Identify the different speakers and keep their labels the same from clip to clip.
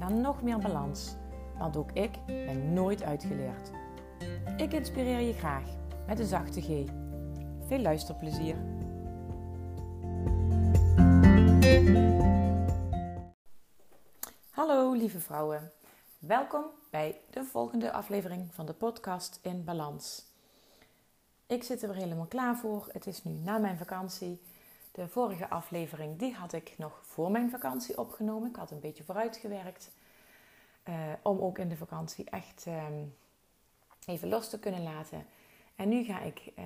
Speaker 1: naar nog meer balans. Want ook ik ben nooit uitgeleerd. Ik inspireer je graag met een zachte G. Veel luisterplezier. Hallo lieve vrouwen. Welkom bij de volgende aflevering van de podcast In Balans. Ik zit er weer helemaal klaar voor. Het is nu na mijn vakantie. De vorige aflevering die had ik nog voor mijn vakantie opgenomen. Ik had een beetje vooruitgewerkt. Uh, om ook in de vakantie echt uh, even los te kunnen laten. En nu ga ik uh,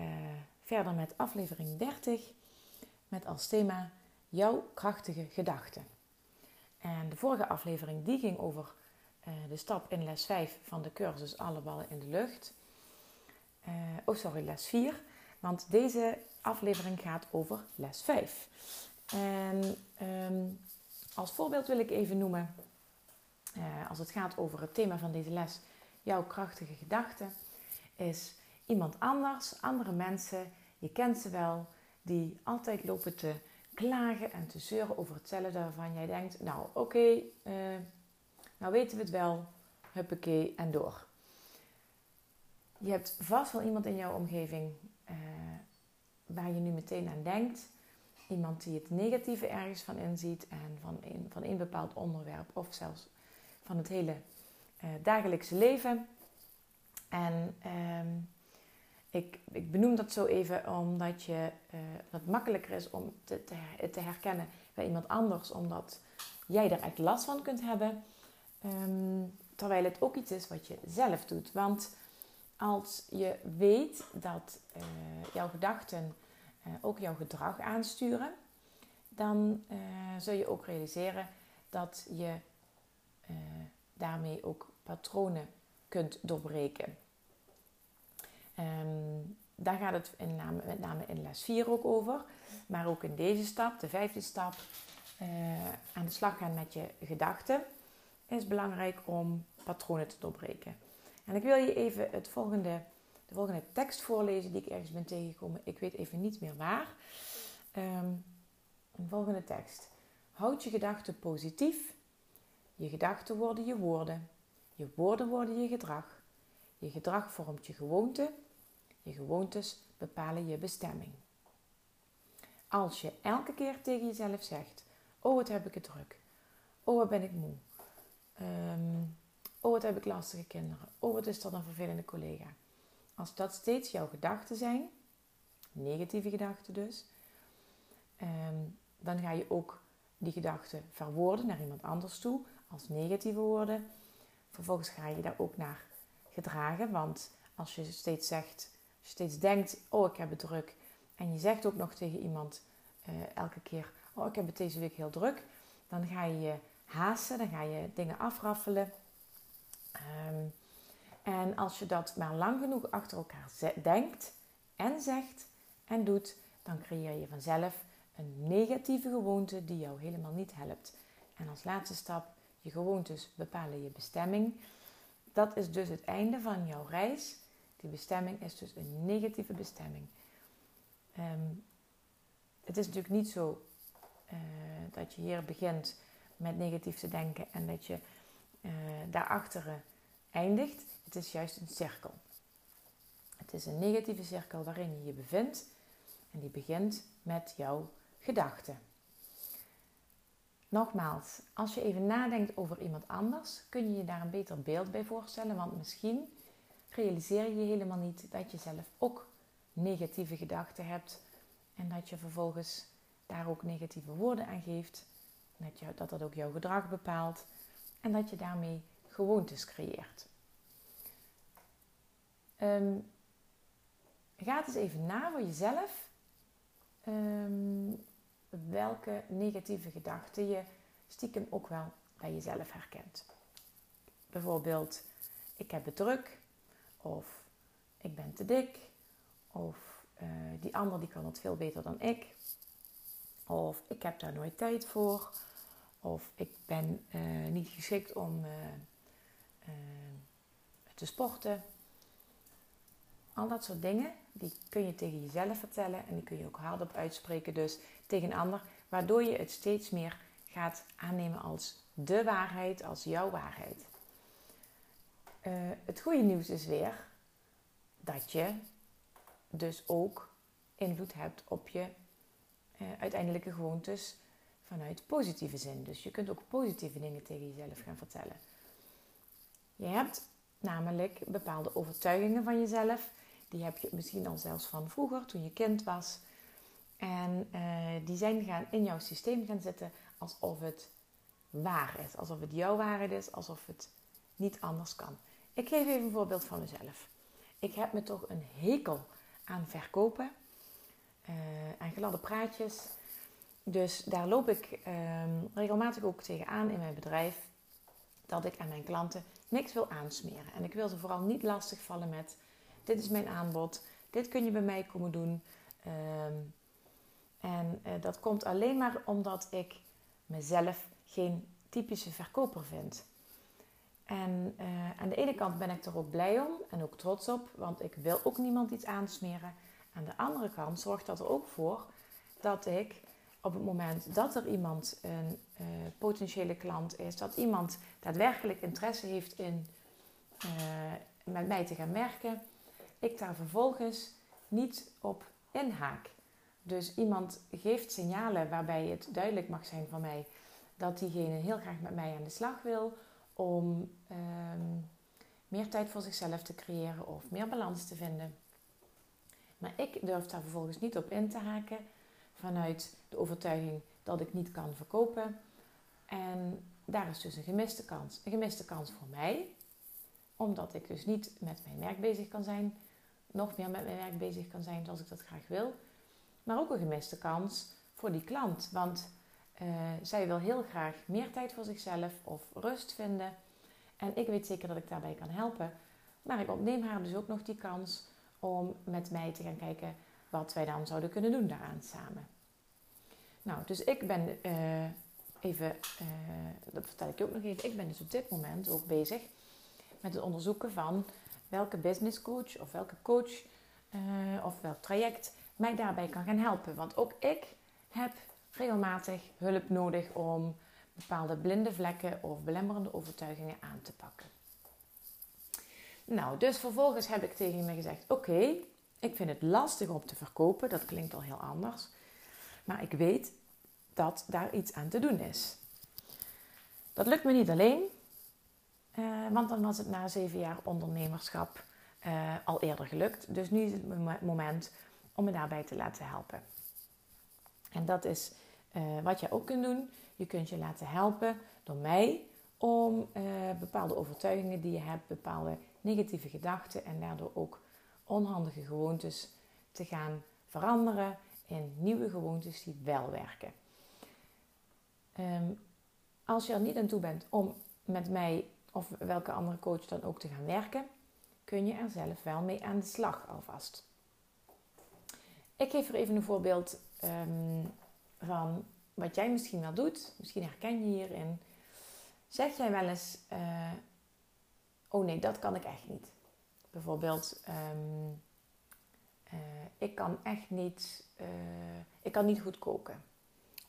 Speaker 1: verder met aflevering 30. Met als thema jouw krachtige gedachten. En de vorige aflevering die ging over eh, de stap in les 5 van de cursus Alle ballen in de lucht. oh sorry, les 4. Want deze aflevering gaat over les 5. En um, als voorbeeld wil ik even noemen, uh, als het gaat over het thema van deze les, jouw krachtige gedachten, is iemand anders, andere mensen, je kent ze wel, die altijd lopen te klagen en te zeuren over hetzelfde waarvan jij denkt, nou oké, uh, nou weten we het wel, huppakee en door. Je hebt vast wel iemand in jouw omgeving uh, waar je nu meteen aan denkt. Iemand die het negatieve ergens van inziet en van een, van een bepaald onderwerp of zelfs van het hele uh, dagelijkse leven. En uh, ik, ik benoem dat zo even omdat je, uh, het makkelijker is om te, te, herkennen bij iemand anders, omdat jij er echt last van kunt hebben. Um, terwijl het ook iets is wat je zelf doet. Want als je weet dat uh, jouw gedachten uh, ook jouw gedrag aansturen, dan uh, zul je ook realiseren dat je daarmee ook patronen kunt doorbreken. Um, daar gaat het in name, met name in les 4 ook over. Maar ook in deze stap, de vijfde stap, aan de slag gaan met je gedachten, is belangrijk om patronen te doorbreken. En ik wil je even het volgende, de volgende tekst voorlezen die ik ergens ben tegengekomen. Ik weet even niet meer waar. Um, volgende tekst. Houd je gedachten positief. Je gedachten worden je woorden. Je woorden worden je gedrag. Je gedrag vormt je gewoonte. Je gewoontes bepalen je bestemming. Als je elke keer tegen jezelf zegt: Oh, wat heb ik het druk. Oh, wat ben ik moe. Um, Oh, wat heb ik lastige kinderen. Oh, wat is dat een vervelende collega. Als dat steeds jouw gedachten zijn, negatieve gedachten dus, um, dan ga je ook die gedachten verwoorden naar iemand anders toe als negatieve woorden. Vervolgens ga je daar ook naar gedragen, want als je steeds zegt, als je steeds denkt, oh ik heb het druk, en je zegt ook nog tegen iemand uh, elke keer, oh ik heb het deze week heel druk, dan ga je je haasten, dan ga je dingen afraffelen Um, en als je dat maar lang genoeg achter elkaar denkt en zegt en doet, dan creëer je vanzelf een negatieve gewoonte die jou helemaal niet helpt. En als laatste stap, je gewoontes bepalen je bestemming. Dat is dus het einde van jouw reis. Die bestemming is dus een negatieve bestemming. Um, het is natuurlijk niet zo uh, dat je hier begint met negatief te denken en dat je uh, daarachter eindigt. Het is juist een cirkel. Het is een negatieve cirkel waarin je je bevindt en die begint met jouw gedachten. Nogmaals, als je even nadenkt over iemand anders, kun je je daar een beter beeld bij voorstellen, want misschien realiseer je helemaal niet dat je zelf ook negatieve gedachten hebt en dat je vervolgens daar ook negatieve woorden aan geeft, dat, je, dat dat ook jouw gedrag bepaalt en dat je daarmee gewoontes creëert. Um, ga eens even na voor jezelf um, welke negatieve gedachten je stiekem ook wel bij jezelf herkent. bijvoorbeeld ik heb het druk of ik ben te dik of eh, die ander die kan het veel beter dan ik of ik heb daar nooit tijd voor of ik ben eh, niet geschikt om eh, te sporten. Al dat soort dingen, die kun je tegen jezelf vertellen en die kun je ook hardop uitspreken, dus tegen een ander, waardoor je het steeds meer gaat aannemen als de waarheid, als jouw waarheid. Uh, het goede nieuws is weer dat je dus ook invloed hebt op je uh, uiteindelijke gewoontes vanuit positieve zin. Dus je kunt ook positieve dingen tegen jezelf gaan vertellen. Je hebt namelijk bepaalde overtuigingen van jezelf. Die heb je misschien al zelfs van vroeger, toen je kind was. En uh, die zijn gaan in jouw systeem gaan zitten alsof het waar is. Alsof het jouw waarheid is, alsof het niet anders kan. Ik geef even een voorbeeld van mezelf. Ik heb me toch een hekel aan verkopen, uh, aan gladde praatjes. Dus daar loop ik uh, regelmatig ook tegenaan in mijn bedrijf. Dat ik aan mijn klanten niks wil aansmeren. En ik wil ze vooral niet lastigvallen met: dit is mijn aanbod, dit kun je bij mij komen doen. Um, en uh, dat komt alleen maar omdat ik mezelf geen typische verkoper vind. En uh, aan de ene kant ben ik er ook blij om en ook trots op, want ik wil ook niemand iets aansmeren. Aan de andere kant zorgt dat er ook voor dat ik op het moment dat er iemand een uh, potentiële klant is, dat iemand daadwerkelijk interesse heeft in uh, met mij te gaan werken, ik daar vervolgens niet op inhaak. Dus iemand geeft signalen waarbij het duidelijk mag zijn van mij dat diegene heel graag met mij aan de slag wil om um, meer tijd voor zichzelf te creëren of meer balans te vinden. Maar ik durf daar vervolgens niet op in te haken vanuit de overtuiging dat ik niet kan verkopen. En daar is dus een gemiste kans. Een gemiste kans voor mij, omdat ik dus niet met mijn werk bezig kan zijn, nog meer met mijn werk bezig kan zijn zoals ik dat graag wil. Maar ook een gemiste kans voor die klant, want uh, zij wil heel graag meer tijd voor zichzelf of rust vinden. En ik weet zeker dat ik daarbij kan helpen. Maar ik ontneem haar dus ook nog die kans om met mij te gaan kijken wat wij dan zouden kunnen doen daaraan samen. Nou, dus ik ben uh, even, uh, dat vertel ik je ook nog even, ik ben dus op dit moment ook bezig met het onderzoeken van welke business coach of welke coach uh, of welk traject mij daarbij kan gaan helpen. Want ook ik heb regelmatig hulp nodig om bepaalde blinde vlekken of belemmerende overtuigingen aan te pakken. Nou, dus vervolgens heb ik tegen me gezegd: Oké, ik vind het lastig om te verkopen, dat klinkt al heel anders. Maar ik weet dat daar iets aan te doen is. Dat lukt me niet alleen, eh, want dan was het na zeven jaar ondernemerschap uh, al eerder gelukt. Dus nu is het moment om me daarbij te laten helpen. En dat is uh, wat je ook kunt doen. Je kunt je laten helpen door mij om bepaalde overtuigingen die je hebt, bepaalde negatieve gedachten en daardoor ook onhandige gewoontes te gaan veranderen in nieuwe gewoontes die wel werken. Um, als je er niet aan toe bent om met mij of welke andere coach dan ook te gaan werken, kun je er zelf wel mee aan de slag alvast. Ik geef er even een voorbeeld um, van wat jij misschien wel doet. Misschien herken je hierin. Zeg jij wel eens: uh, Oh nee, dat kan ik echt niet. Bijvoorbeeld, um, uh, ik kan echt niet, uh, ik kan niet goed koken.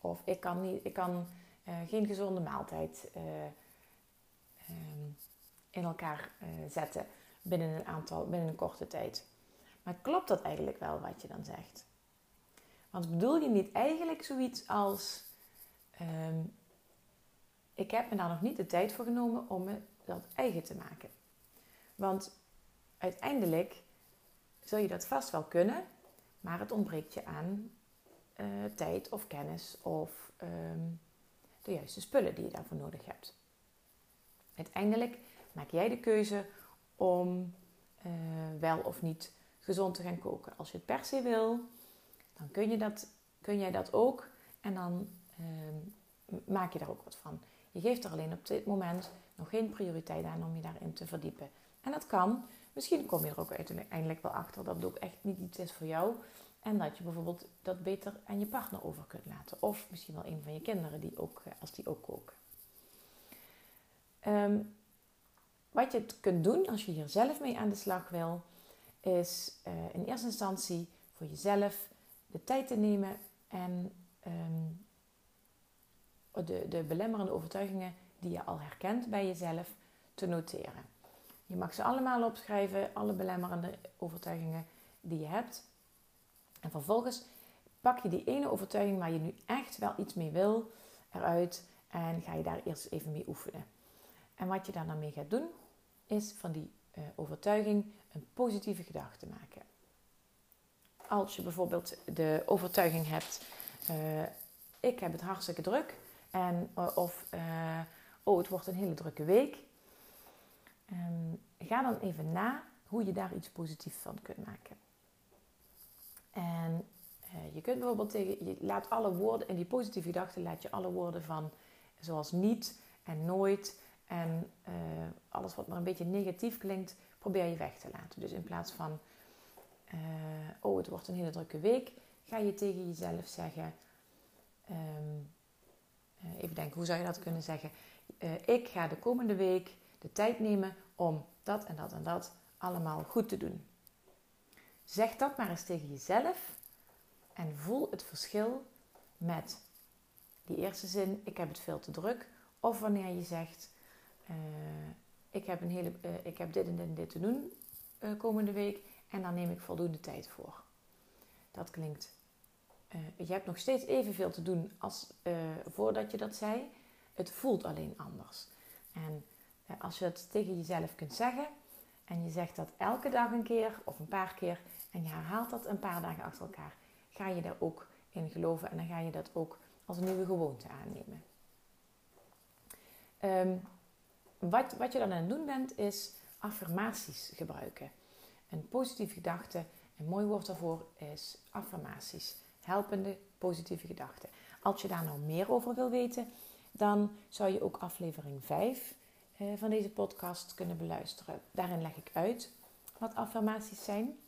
Speaker 1: Of ik kan, niet, ik kan geen gezonde maaltijd um, in elkaar zetten binnen een aantal, binnen een korte tijd. Maar klopt dat eigenlijk wel wat je dan zegt? Want bedoel je niet eigenlijk zoiets als: um, Ik heb me daar nog niet de tijd voor genomen om me dat eigen te maken? Want uiteindelijk zul je dat vast wel kunnen, maar het ontbreekt je aan uh, tijd of kennis of um, de juiste spullen die je daarvoor nodig hebt. Uiteindelijk maak jij de keuze om uh, wel of niet gezond te gaan koken. Als je het per se wil, dan kun, je dat, kun jij dat ook en dan uh, maak je daar ook wat van. Je geeft er alleen op dit moment nog geen prioriteit aan om je daarin te verdiepen. En dat kan. Misschien kom je er ook uiteindelijk wel achter dat het ook echt niet iets is voor jou. En dat je bijvoorbeeld dat beter aan je partner over kunt laten. Of misschien wel een van je kinderen die ook, eh, als die ook koken. Ehm, wat je kunt doen als je hier zelf mee aan de slag wil, is uh, in eerste instantie voor jezelf de tijd te nemen en um, de, de belemmerende overtuigingen die je al herkent bij jezelf te noteren. Je mag ze allemaal opschrijven, alle belemmerende overtuigingen die je hebt. En vervolgens pak je die ene overtuiging waar je nu echt wel iets mee wil eruit en ga je daar eerst even mee oefenen. En wat je daar dan mee gaat doen, is van die uh, overtuiging een positieve gedachte maken. Als je bijvoorbeeld de overtuiging hebt, uh, ik heb het hartstikke druk, en, uh, of oh, het wordt een hele drukke week. Um, ga dan even na hoe je daar iets positiefs van kunt maken. En je kunt bijvoorbeeld tegen, je laat alle woorden, in die positieve gedachten laat je alle woorden van zoals niet en nooit en uh, alles wat maar een beetje negatief klinkt, probeer je weg te laten. Dus in plaats van, uh, oh het wordt een hele drukke week, ga je tegen jezelf zeggen, uh, even denken, hoe zou je dat kunnen zeggen? Ik ga de komende week de tijd nemen om dat en dat en dat allemaal goed te doen. Zeg dat maar eens tegen jezelf en voel het verschil met die eerste zin, ik heb het veel te druk. Of wanneer je zegt, uh, ik, heb een hele, uh, ik heb dit en dit en dit te doen komende week en daar neem ik voldoende tijd voor. Dat klinkt. je hebt nog steeds evenveel te doen als voordat je dat zei. Het voelt alleen anders. En als je dat tegen jezelf kunt zeggen en je zegt dat elke dag een keer of een paar keer en je herhaalt dat een paar dagen achter elkaar, ga je daar ook in geloven en dan ga je dat ook als een nieuwe gewoonte aannemen. Um, wat, wat je dan aan het doen bent, is affirmaties gebruiken. Een positieve gedachte, een mooi woord daarvoor is affirmaties. Helpende positieve gedachten. Als je daar nou meer over wil weten, dan zou je ook aflevering 5 eh, van deze podcast kunnen beluisteren. Daarin leg ik uit wat affirmaties zijn.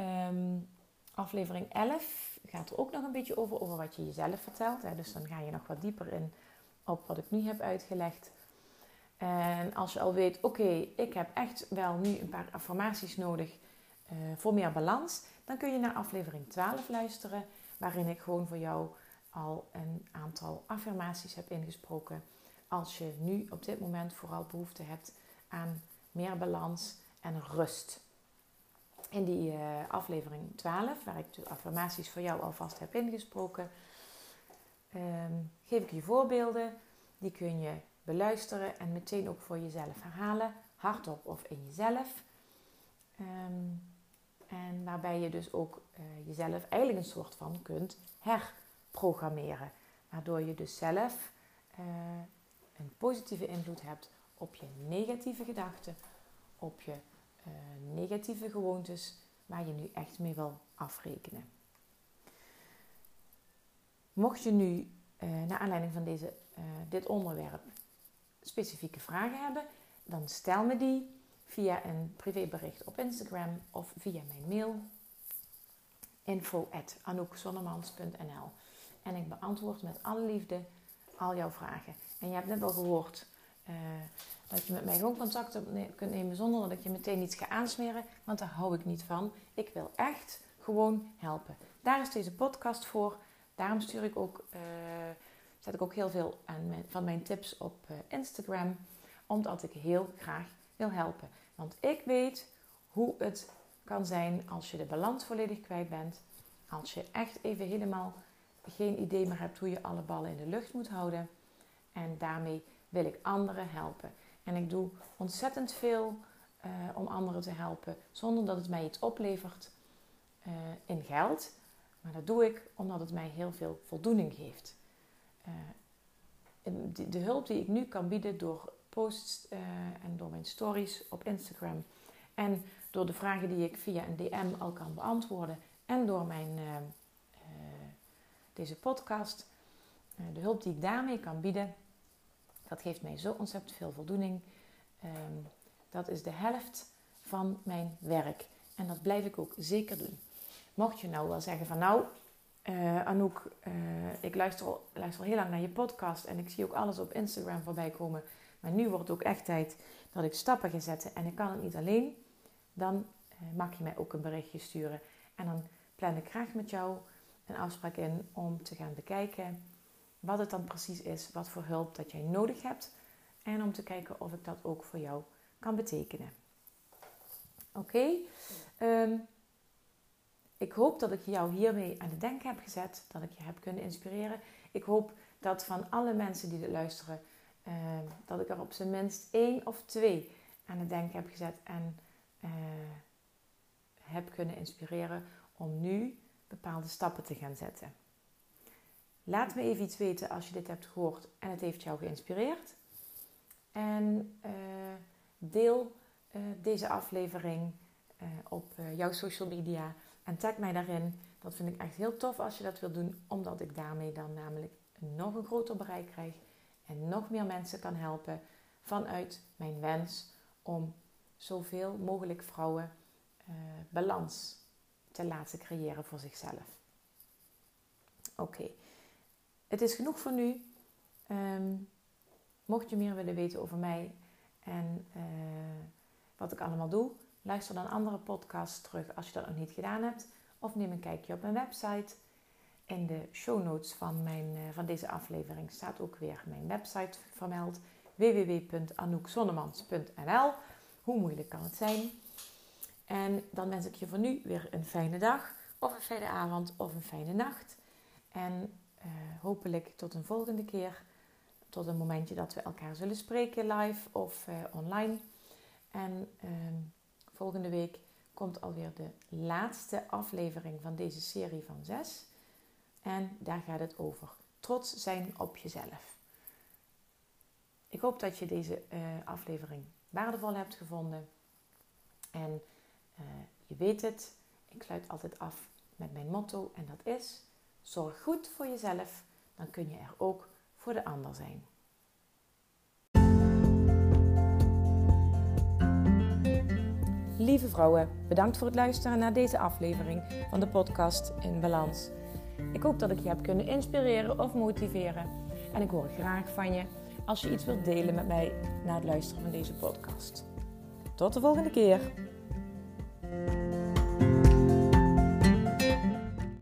Speaker 1: Um, aflevering 11 gaat er ook nog een beetje over, over wat je jezelf vertelt. Hè. Dus dan ga je nog wat dieper in op wat ik nu heb uitgelegd. En als je al weet, oké, ik heb echt wel nu een paar affirmaties nodig uh, voor meer balans, dan kun je naar aflevering 12 luisteren, waarin ik gewoon voor jou al een aantal affirmaties heb ingesproken. Als je nu op dit moment vooral behoefte hebt aan meer balans en rust. In die uh, aflevering 12, waar ik de affirmaties voor jou alvast heb ingesproken, um, geef ik je voorbeelden. Die kun je beluisteren en meteen ook voor jezelf herhalen, hardop of in jezelf. Um, en waarbij je dus ook uh, jezelf eigenlijk een soort van kunt herprogrammeren. Waardoor je dus zelf uh, een positieve invloed hebt op je negatieve gedachten, op je uh, negatieve gewoontes, waar je nu echt mee wil afrekenen. Mocht je nu, naar aanleiding van deze, dit onderwerp, specifieke vragen hebben, dan stel me die via een privébericht op Instagram of via mijn mail info.anoukzonnemans.nl En ik beantwoord met alle liefde al jouw vragen. En je hebt net al gehoord uh, dat je met mij gewoon contact op kunt nemen zonder dat ik je meteen iets ga aansmeren, want daar hou ik niet van. Ik wil echt gewoon helpen. Daar is deze podcast voor. Daarom stuur ik ook uh, zet ik ook heel veel aan van mijn tips op eh, Instagram. Omdat ik heel graag wil helpen. Want ik weet hoe het kan zijn als je de balans volledig kwijt bent. Als je echt even helemaal geen idee meer hebt hoe je alle ballen in de lucht moet houden. En daarmee wil ik anderen helpen. En ik doe ontzettend veel uh, om anderen te helpen. Zonder dat het mij iets oplevert uh, in geld. Maar dat doe ik omdat het mij heel veel voldoening geeft. Uh, de, hulp die ik nu kan bieden door posts en door mijn stories op Instagram en door de vragen die ik via een DM al kan beantwoorden en door mijn, deze podcast, de hulp die ik daarmee kan bieden, Dat geeft mij zo ontzettend veel voldoening. Ehm, dat is de helft van mijn werk. En dat blijf ik ook zeker doen. Mocht je nou wel zeggen van nou, uh, Anouk, uh, ik luister al, luister al heel lang naar je podcast en ik zie ook alles op Instagram voorbij komen. Maar nu wordt het ook echt tijd dat ik stappen ga zetten en ik kan het niet alleen. Dan uh, mag je mij ook een berichtje sturen. En dan plan ik graag met jou een afspraak in om te gaan bekijken wat het dan precies is, wat voor hulp dat jij nodig hebt. En om te kijken of ik dat ook voor jou kan betekenen. Oké? Ehm, ik hoop dat ik jou hiermee aan het denken heb gezet, dat ik je heb kunnen inspireren. Ik hoop dat van alle mensen die dit luisteren, ehm, dat ik er op zijn minst één of twee aan het denken heb gezet en uh, heb kunnen inspireren om nu bepaalde stappen te gaan zetten. Laat me even iets weten als je dit hebt gehoord en het heeft jou geïnspireerd. En uh, deel uh, deze aflevering uh, op jouw social media en tag mij daarin. Dat vind ik echt heel tof als je dat wilt doen, omdat ik daarmee dan namelijk nog een groter bereik krijg en nog meer mensen kan helpen vanuit mijn wens om zoveel mogelijk vrouwen balans te laten creëren voor zichzelf. Oké, het is genoeg voor nu. Um, mocht je meer willen weten over mij en uh, wat ik allemaal doe, luister dan andere podcasts terug als je dat nog niet gedaan hebt. Of neem een kijkje op mijn website. In de show notes van, mijn, uh, van deze aflevering staat ook weer mijn website vermeld: www.anoukzonnemans.nl. Hoe moeilijk kan het zijn? En dan wens ik je voor nu weer een fijne dag, of een fijne avond, of een fijne nacht. En uh, hopelijk tot een volgende keer. Tot een momentje dat we elkaar zullen spreken, live of uh, online. En uh, volgende week komt alweer de laatste aflevering van deze serie van zes. En daar gaat het over trots zijn op jezelf. Ik hoop dat je deze uh, aflevering waardevol hebt gevonden. En uh, je weet het, ik sluit altijd af met mijn motto en dat is: zorg goed voor jezelf, dan kun je er ook voor de ander zijn. Lieve vrouwen, bedankt voor het luisteren naar deze aflevering van de podcast In Balans. Ik hoop dat ik je heb kunnen inspireren of motiveren. En ik hoor graag van je als je iets wilt delen met mij na het luisteren van deze podcast. Tot de volgende keer.